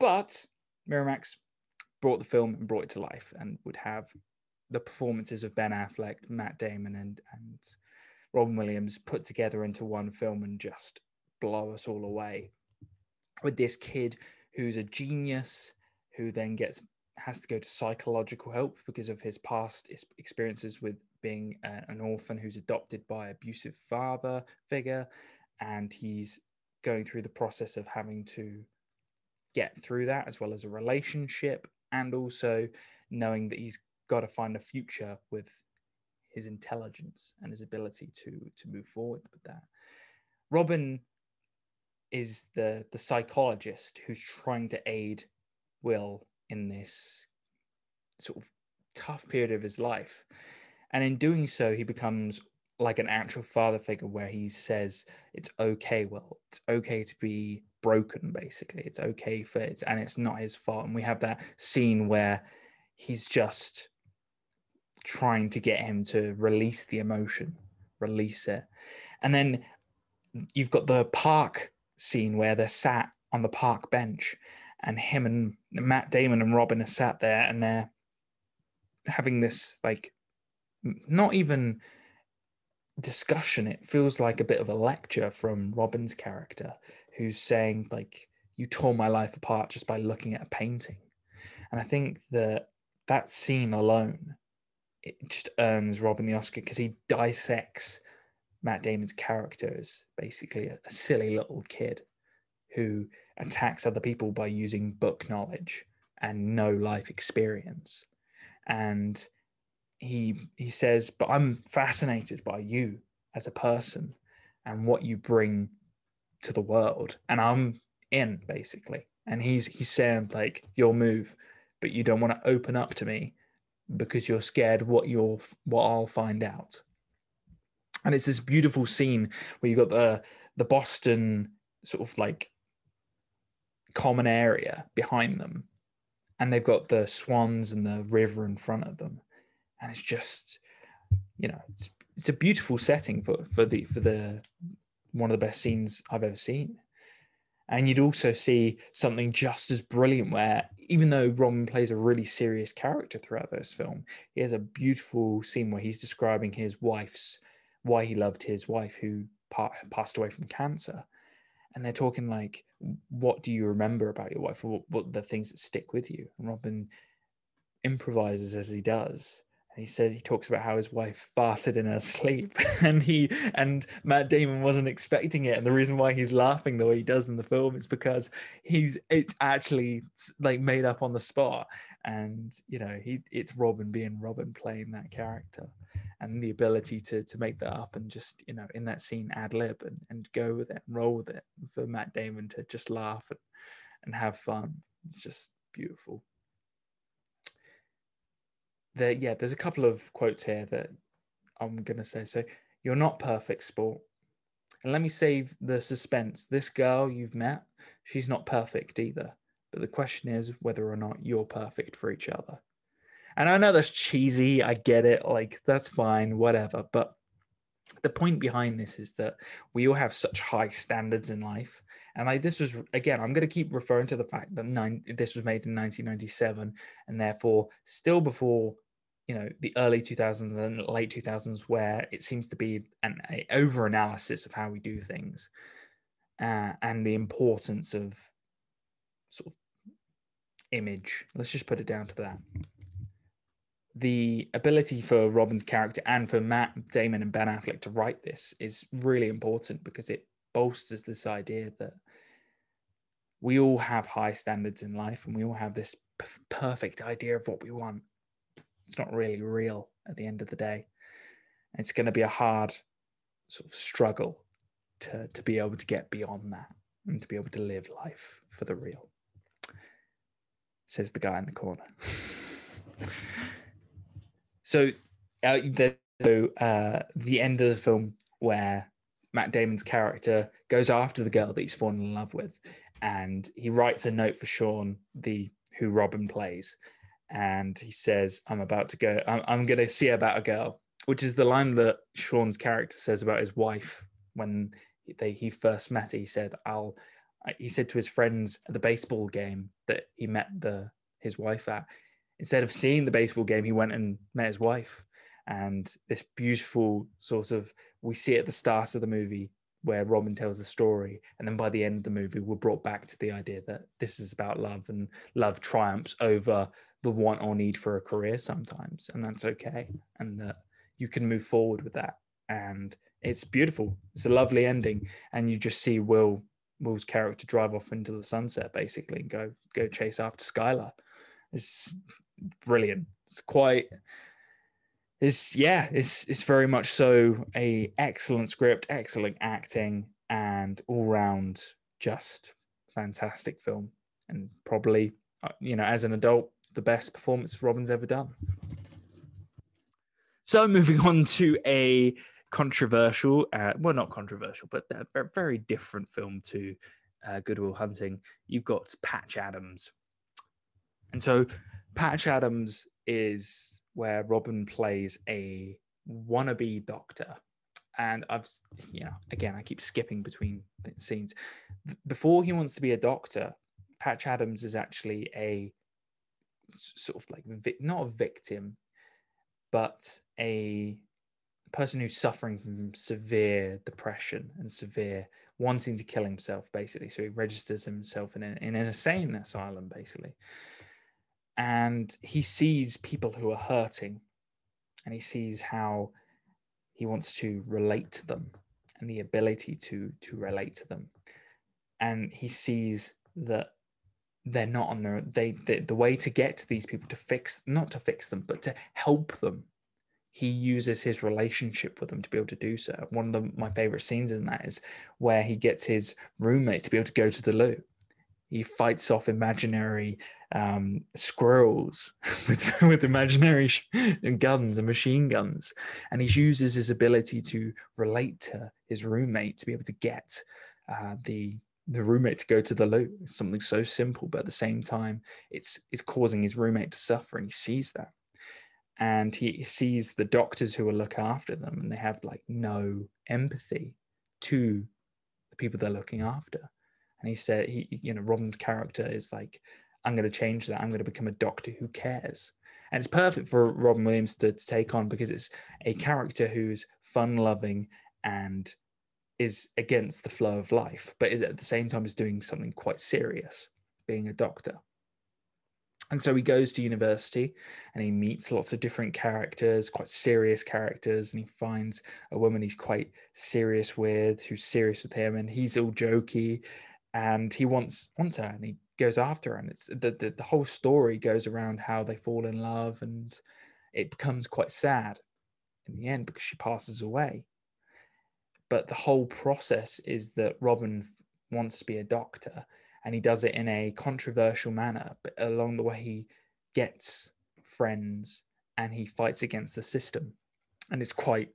but Miramax brought the film and brought it to life and would have the performances of Ben Affleck, Matt Damon, and and Robin Williams put together into one film and just blow us all away. With this kid who's a genius, who then gets has to go to psychological help because of his past experiences with being an orphan who's adopted by abusive father figure, and he's going through the process of having to get through that as well as a relationship and also knowing that he's got to find a future with his intelligence and his ability to to move forward with that. Robin is the the psychologist who's trying to aid will in this sort of tough period of his life. And in doing so he becomes like an actual father figure where he says it's okay well it's okay to be broken basically. It's okay for it and it's not his fault. And we have that scene where he's just trying to get him to release the emotion release it. And then you've got the park scene where they're sat on the park bench and him and matt damon and robin are sat there and they're having this like not even discussion. It feels like a bit of a lecture from robin's character who's saying like you tore my life apart just by looking at a painting. And i think that that scene alone it just earns robin the oscar because he dissects matt damon's character as basically a, a silly little kid who attacks other people by using book knowledge and no life experience. And he he says but i'm fascinated by you as a person and what you bring to the world and i'm in basically. And he's he's saying like your move but you don't want to open up to me because you're scared what you'll what i'll find out. And it's this beautiful scene where you've got the the boston sort of like common area behind them and they've got the swans and the river in front of them. And it's just you know it's it's a beautiful setting for for the for the one of the best scenes I've ever seen. And you'd also see something just as brilliant where, even though Robin plays a really serious character throughout this film, he has a beautiful scene where he's describing his wife's, why he loved his wife who passed away from cancer. And they're talking like, what do you remember about your wife? What, what the things that stick with you? And Robin improvises as he does he said he talks about how his wife farted in her sleep and he and matt damon wasn't expecting it. And the reason why he's laughing the way he does in the film is because he's it's actually like made up on the spot. And you know he it's robin being robin playing that character and the ability to to make that up and just you know in that scene ad lib and, and go with it and roll with it for matt damon to just laugh and, and have fun. It's just beautiful yeah, there's a couple of quotes here that I'm gonna say. So you're not perfect, sport. And let me save the suspense. This girl you've met, she's not perfect either. But the question is whether or not you're perfect for each other. And I know that's cheesy. I get it. Like, that's fine, whatever. But the point behind this is that we all have such high standards in life. And like this was again, I'm going to keep referring to the fact that nine, this was made in 1997, and therefore still before you know the early 2000s and late 2000s, where it seems to be an over analysis of how we do things, uh, and the importance of sort of image. Let's just put it down to that the ability for Robin's character and for Matt Damon and Ben Affleck to write this is really important because it bolsters this idea that we all have high standards in life and we all have this perfect idea of what we want. It's not really real at the end of the day. It's going to be a hard sort of struggle to, to be able to get beyond that and to be able to live life for the real, says the guy in the corner. So, uh, the, uh, the end of the film where Matt Damon's character goes after the girl that he's fallen in love with, and he writes a note for Sean, the who Robin plays, and he says, "I'm about to go. I'm, I'm going to see about a girl," which is the line that Sean's character says about his wife when they he first met. He said, "I'll." He said to his friends at the baseball game that he met the his wife at instead of seeing the baseball game, he went and met his wife. And this beautiful sort of, we see at the start of the movie where Robin tells the story. And then by the end of the movie, we're brought back to the idea that this is about love and love triumphs over the want or need for a career sometimes. And that's okay. And that you can move forward with that. And it's beautiful. It's a lovely ending. And you just see Will Will's character drive off into the sunset basically and go go chase after Skylar. It's brilliant. It's quite it's yeah, it's it's very much so a excellent script, excellent acting, and all round just fantastic film. And probably, uh, you know, as an adult, the best performance Robin's ever done. So moving on to a controversial, uh, well, not controversial, but a very different film to uh, Good Will Hunting. You've got Patch Adams, and so Patch Adams is where Robin plays a wannabe doctor. And I've, you know, again, I keep skipping between scenes. Before he wants to be a doctor, Patch Adams is actually a sort of like not a victim, but a person who's suffering from severe depression and severe wanting to kill himself, basically. So he registers himself in an, in an insane asylum, basically and he sees people who are hurting and he sees how he wants to relate to them and the ability to to relate to them. And he sees that they're not on their they the, the way to get to these people to fix not to fix them but to help them he uses his relationship with them to be able to do so. One of the, my favorite scenes in that is where he gets his roommate to be able to go to the loo he fights off imaginary um, squirrels with, with imaginary sh- guns and machine guns. And he uses his ability to relate to his roommate to be able to get uh, the the roommate to go to the loo. Something so simple, but at the same time, it's it's causing his roommate to suffer, and he sees that. And he sees the doctors who will look after them, and they have like no empathy to the people they're looking after. And he said, he, you know, Robin's character is like, I'm going to change that. I'm going to become a doctor who cares. And it's perfect for Robin Williams to, to take on because it's a character who's fun loving and is against the flow of life, but is at the same time is doing something quite serious, being a doctor. And so he goes to university and he meets lots of different characters, quite serious characters, and he finds a woman he's quite serious with, who's serious with him, and he's all jokey and he wants wants her and he goes after her and it's the, the, the whole story goes around how they fall in love and it becomes quite sad in the end because she passes away. But the whole process is that robin wants to be a doctor and he does it in a controversial manner but along the way he gets friends and he fights against the system. And it's quite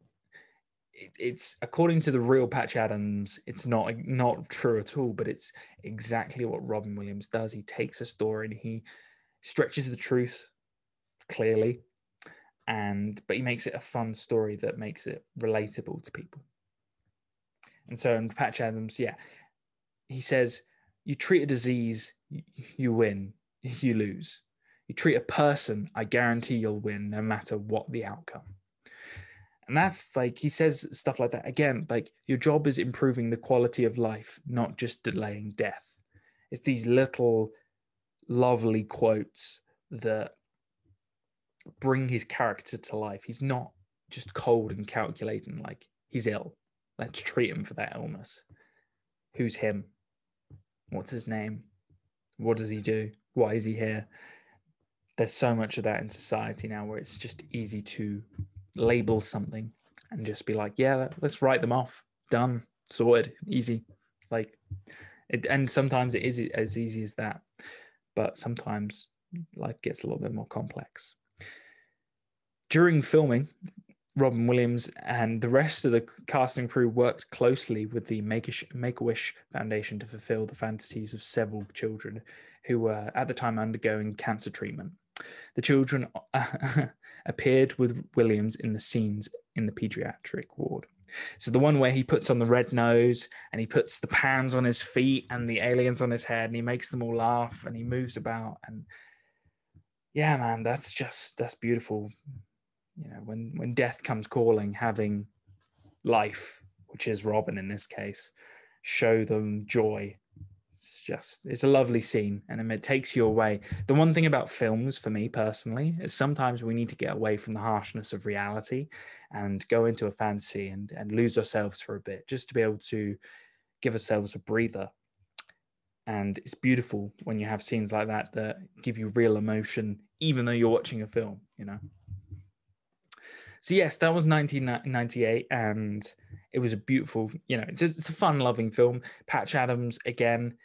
it, it's according to the real Patch Adams, it's not not true at all, but it's exactly what Robin Williams does. He takes a story and he stretches the truth clearly and but he makes it a fun story that makes it relatable to people. And so in patch adams yeah he says you treat a disease you win you lose. You treat a person i guarantee you'll win no matter what the outcome and that's like he says stuff like that again like your job is improving the quality of life not just delaying death it's these little lovely quotes that bring his character to life. He's not just cold and calculating, like he's ill. Let's treat him for that illness. Who's him? What's his name? What does he do? Why is he here? There's so much of that in society now where it's just easy to label something and just be like, yeah, let's write them off. Done, sorted, easy. Like, it, and sometimes it is as easy as that, but sometimes life gets a little bit more complex. During filming, Robin Williams and the rest of the cast and crew worked closely with the Make a Wish Foundation to fulfill the fantasies of several children who were at the time undergoing cancer treatment. The children uh, appeared with Williams in the scenes in the pediatric ward. So the one where he puts on the red nose and he puts the pans on his feet and the aliens on his head and he makes them all laugh and he moves about and yeah, man, that's just that's beautiful you know when when death comes calling having life which is robin in this case show them joy it's just it's a lovely scene and it takes you away. The one thing about films for me personally is sometimes we need to get away from the harshness of reality and go into a fantasy and, and lose ourselves for a bit just to be able to give ourselves a breather. And it's beautiful when you have scenes like that that give you real emotion even though you're watching a film you know? So yes, that was 1998, and it was a beautiful, you know, it's a, it's a fun-loving film. Patch Adams again,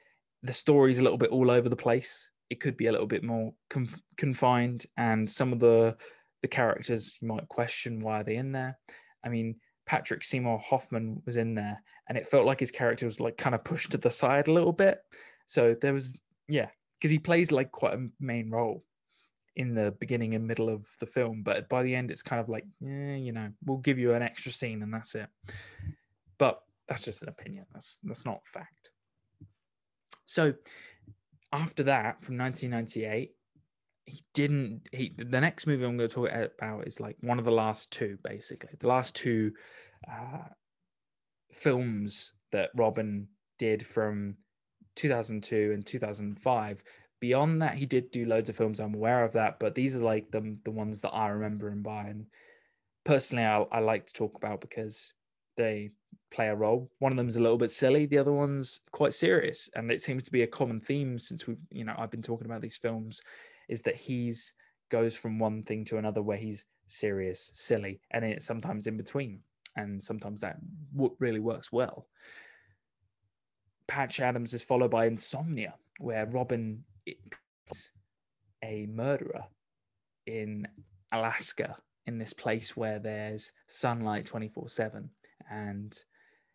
the story's a little bit all over the place. It could be a little bit more conf- confined, and some of the the characters you might question why are they in there. I mean, Patrick Seymour Hoffman was in there, and it felt like his character was like kind of pushed to the side a little bit. So there was, yeah, because he plays like quite a main role in the beginning and middle of the film, but by the end, it's kind of like, yeah, you know, we'll give you an extra scene and that's it. But that's just an opinion. That's that's not fact. So after that, from 1998, he didn't. He the next movie I'm going to talk about is like one of the last two, basically the last two uh, films that Robin did from 2002 and 2005 beyond that, he did do loads of films. I'm aware of that, but these are like the the ones that I remember him by. And personally, I, I like to talk about because they play a role. One of them is a little bit silly. The other one's quite serious, and it seems to be a common theme since we've you know I've been talking about these films, is that he's goes from one thing to another where he's serious, silly, and it's sometimes in between, and sometimes that really works well. Patch Adams is followed by Insomnia, where Robin is a murderer in Alaska, in this place where there's sunlight 24 7. And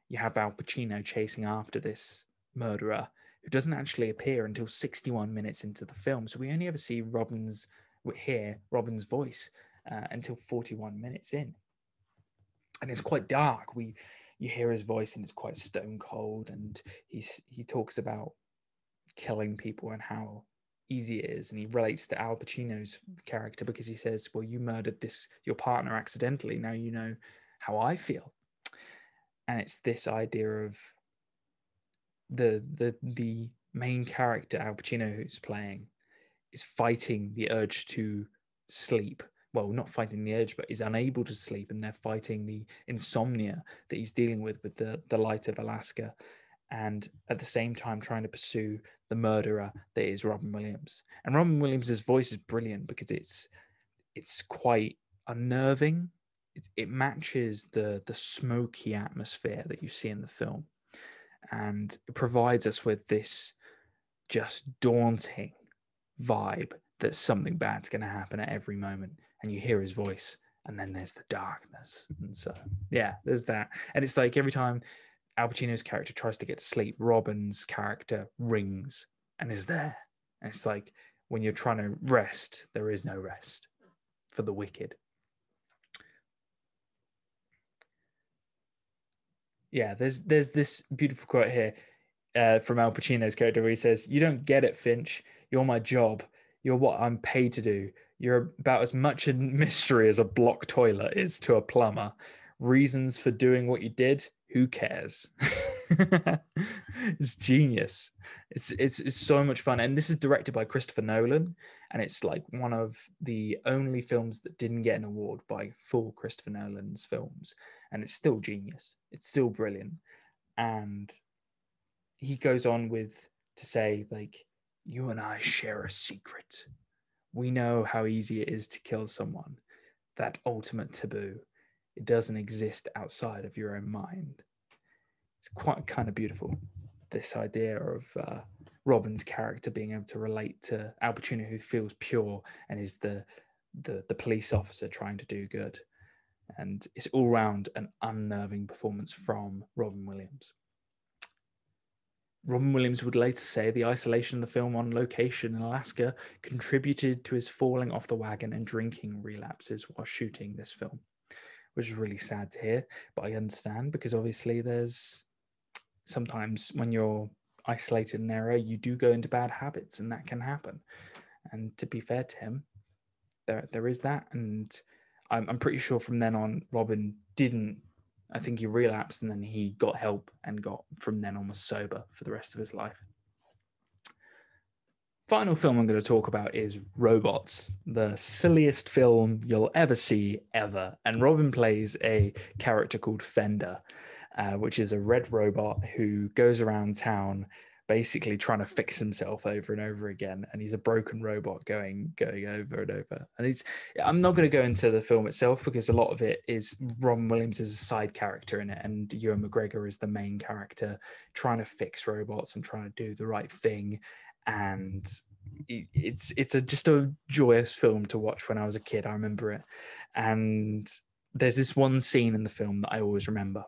you have Al Pacino chasing after this murderer who doesn't actually appear until 61 minutes into the film. So we only ever see Robin's, hear Robin's voice uh, until 41 minutes in. And it's quite dark. We, you hear his voice and it's quite stone cold and he's he talks about killing people and how easy it is and he relates to al pacino's character because he says well you murdered this your partner accidentally now you know how i feel and it's this idea of the the the main character al pacino who's playing is fighting the urge to sleep well not fighting the urge but is unable to sleep and they're fighting the insomnia that he's dealing with with the the light of alaska and at the same time trying to pursue the murderer that is Robin Williams. And Robin Williams's voice is brilliant because it's it's quite unnerving. It, it matches the the smoky atmosphere that you see in the film, and it provides us with this just daunting vibe that something bad's going to happen at every moment. And you hear his voice, and then there's the darkness, mm-hmm. and so yeah, there's that. And it's like every time Al Pacino's character tries to get to sleep, Robin's character rings and is there. And it's like when you're trying to rest, there is no rest. for the wicked. Yeah, there's there's this beautiful quote here uh, from Al Pacino's character where he says, "You don't get it, Finch. You're my job. You're what I'm paid to do. You're about as much a mystery as a block toilet is to a plumber. Reasons for doing what you did, who cares? it's genius. It's, it's it's so much fun, and this is directed by Christopher Nolan, and it's like one of the only films that didn't get an award by full Christopher Nolan's films, and it's still genius. It's still brilliant, and he goes on with to say like, you and I share a secret we know how easy it is to kill someone. That ultimate taboo. It doesn't exist outside of your own mind. It's quite kind of beautiful. This idea of uh, Robin's character being able to relate to Al Pacino, who feels pure and is the, the the police officer trying to do good, and it's all round an unnerving performance from Robin Williams. Robin Williams would later say the isolation of the film on location in Alaska contributed to his falling off the wagon and drinking relapses while shooting this film, which is really sad to hear. But I understand because obviously there's sometimes when you're isolated in an area, you do go into bad habits and that can happen. And to be fair to him, there there is that. And I'm, I'm pretty sure from then on, Robin didn't I think he relapsed and then he got help and got from then on was sober for the rest of his life. Final film I'm going to talk about is Robots, the silliest film you'll ever see ever. And Robin plays a character called Fender, uh, which is a red robot who goes around town basically trying to fix himself over and over again and he's a broken robot going going over and over. And he's i'm not going to go into the film itself because a lot of it is robin williams is a side character in it and ewan mcgregor is the main character trying to fix robots and trying to do the right thing. And it's it's a just a joyous film to watch when i was a kid i remember it. And there's this one scene in the film that i always remember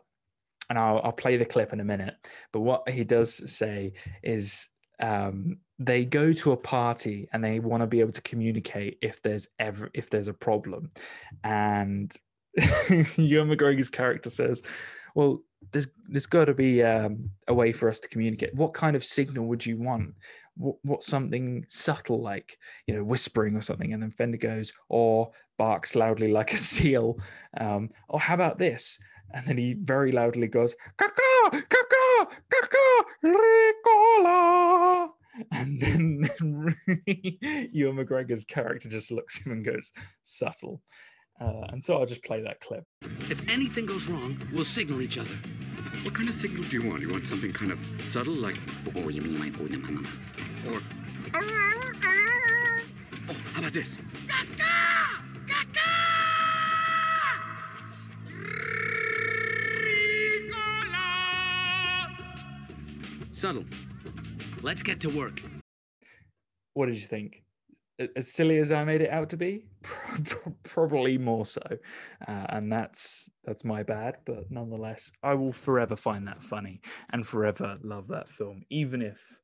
and I'll, I'll play the clip in a minute. But what he does say is um, they go to a party and they want to be able to communicate if there's ever if there's a problem, and Ewan McGregor's character says, "Well, there's there's got to be um, a way for us to communicate. What kind of signal would you want? What, something subtle like you know whispering or something?" And then Fender goes, "Or barks loudly like a seal. Um, or how about this? And then he very loudly goes, Caca, caca, caca, Ricola. And then Ewan McGregor's character just looks at him and goes, subtle. Uh, and so I'll just play that clip. If anything goes wrong, we'll signal each other. What kind of signal do you want? You want something kind of subtle, like, oh, you mean my, oh, mama. Or, oh, how about this? Subtle. Let's get to work. What did you think? As silly as I made it out to be, probably more so, uh, and that's that's my bad. But nonetheless, I will forever find that funny and forever love that film, even if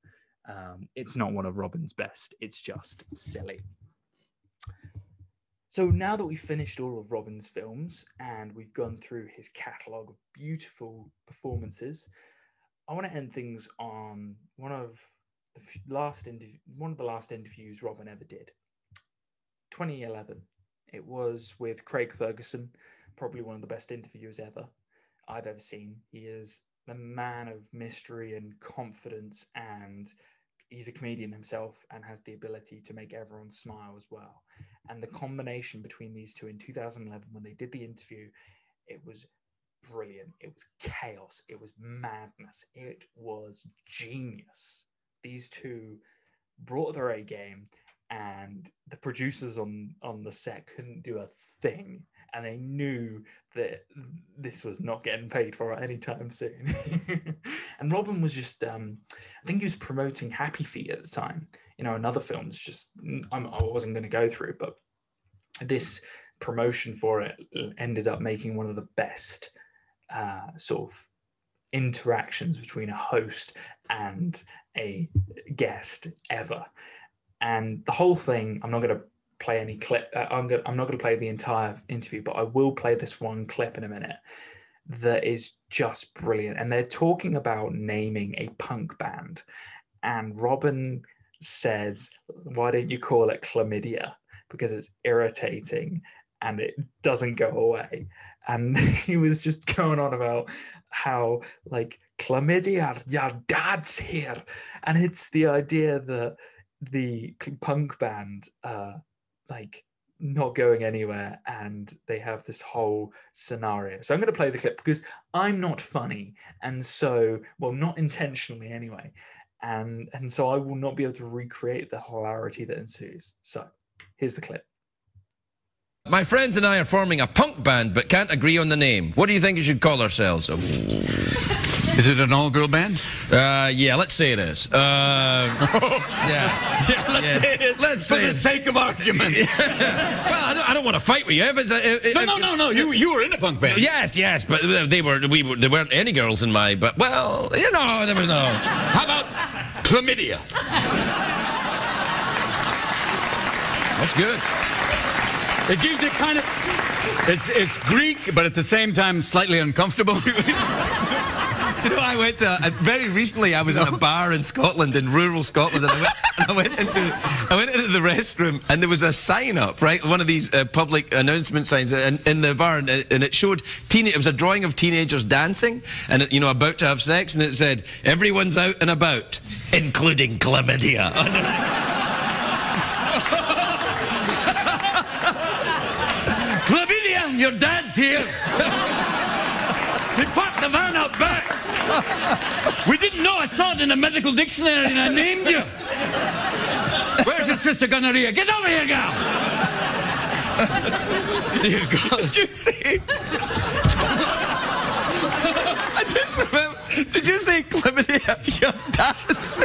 um, it's not one of Robin's best. It's just silly. So now that we've finished all of Robin's films and we've gone through his catalogue of beautiful performances, I want to end things on one of the last interview, one of the last interviews Robin ever did. 2011. It was with Craig Ferguson, probably one of the best interviewers ever I've ever seen. He is a man of mystery and confidence, and he's a comedian himself and has the ability to make everyone smile as well. And the combination between these two in 2011, when they did the interview, it was brilliant. It was chaos. It was madness. It was genius. These two brought their A game, and the producers on on the set couldn't do a thing, and they knew that this was not getting paid for anytime soon. and Robin was just, um, I think he was promoting Happy Feet at the time. You know, another film's just I'm, I wasn't going to go through, but this promotion for it ended up making one of the best uh, sort of interactions between a host and a guest ever. And the whole thing, I'm not going to play any clip. Uh, I'm gonna, I'm not going to play the entire interview, but I will play this one clip in a minute that is just brilliant. And they're talking about naming a punk band, and Robin says, "Why don't you call it chlamydia? Because it's irritating and it doesn't go away." And he was just going on about how like chlamydia, your dad's here, and it's the idea that the punk band uh like not going anywhere and they have this whole scenario. So i'm going to play the clip because i'm not funny and so well not intentionally anyway. And and so i will not be able to recreate the hilarity that ensues. So here's the clip My friends and I are forming a punk band but can't agree on the name. What do you think we should call ourselves? Is it an all-girl band? Uh, yeah, let's say it is. Uh, yeah. Yeah, let's Yeah. say it is. Let's for the it. sake of argument. Well, I don't, I don't want to fight with you. If it's a, if, No, no, no, no. You you were in a punk band. Yes, yes, but they were we were there weren't any girls in my. But well, you know, there was no. How about chlamydia? That's good. It gives it kind of. It's it's Greek, but at the same time slightly uncomfortable. Do you know, I went to, uh, very recently, I was in a bar in Scotland, in rural Scotland, and I went, and I went into I went into the restroom, and there was a sign up, right? One of these uh, public announcement signs in, in the bar, and, it- and it showed, teen, it was a drawing of teenagers dancing, and, it, you know, about to have sex, and it said, everyone's out and about, including chlamydia. chlamydia, your dad's here. he parked the van out back. We didn't know. I saw it in a medical dictionary, and I named you. Where's your sister gonorrhea? Get over here, gal. Dear God. Did you see? I just remember. Did you say chlamydia? Your dad's.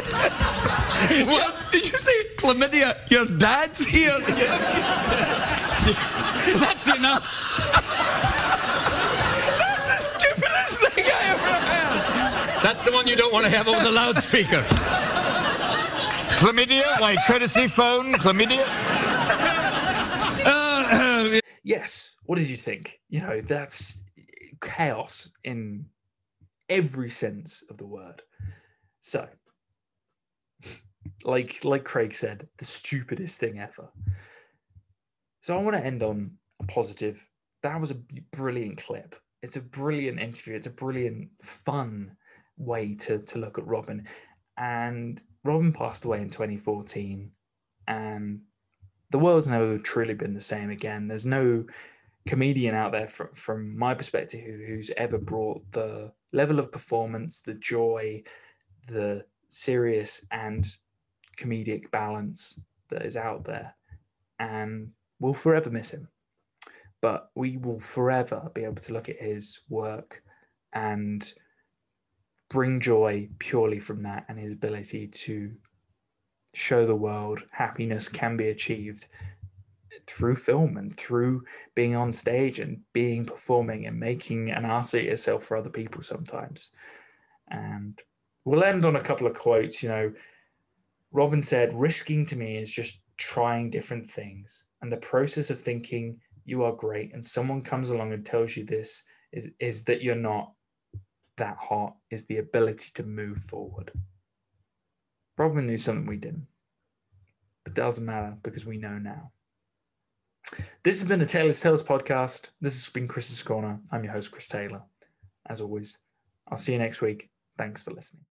what? Did you say chlamydia? Your dad's here. That's enough. That's the stupidest thing I ever heard. That's the one you don't want to have over the loudspeaker. Chlamydia? Why, courtesy phone? Chlamydia? Uh, yes what did you think you know that's chaos in every sense of the word so like like craig said the stupidest thing ever so i want to end on a positive that was a brilliant clip it's a brilliant interview it's a brilliant fun way to to look at robin and robin passed away in 2014 and the world's never truly been the same again. There's no comedian out there from from my perspective who, who's ever brought the level of performance, the joy, the serious and comedic balance that is out there. And we'll forever miss him. But we will forever be able to look at his work and bring joy purely from that and his ability to show the world happiness can be achieved through film and through being on stage and being performing and making an ass of yourself for other people sometimes. And we'll end on a couple of quotes. You know, Robin said, risking to me is just trying different things. And the process of thinking you are great and someone comes along and tells you this is, is that you're not that hot, is the ability to move forward. Robin knew something we didn't. But doesn't matter because we know now. This has been a Taylor's Tales podcast. This has been Chris's Corner. I'm your host, Chris Taylor. As always, I'll see you next week. Thanks for listening.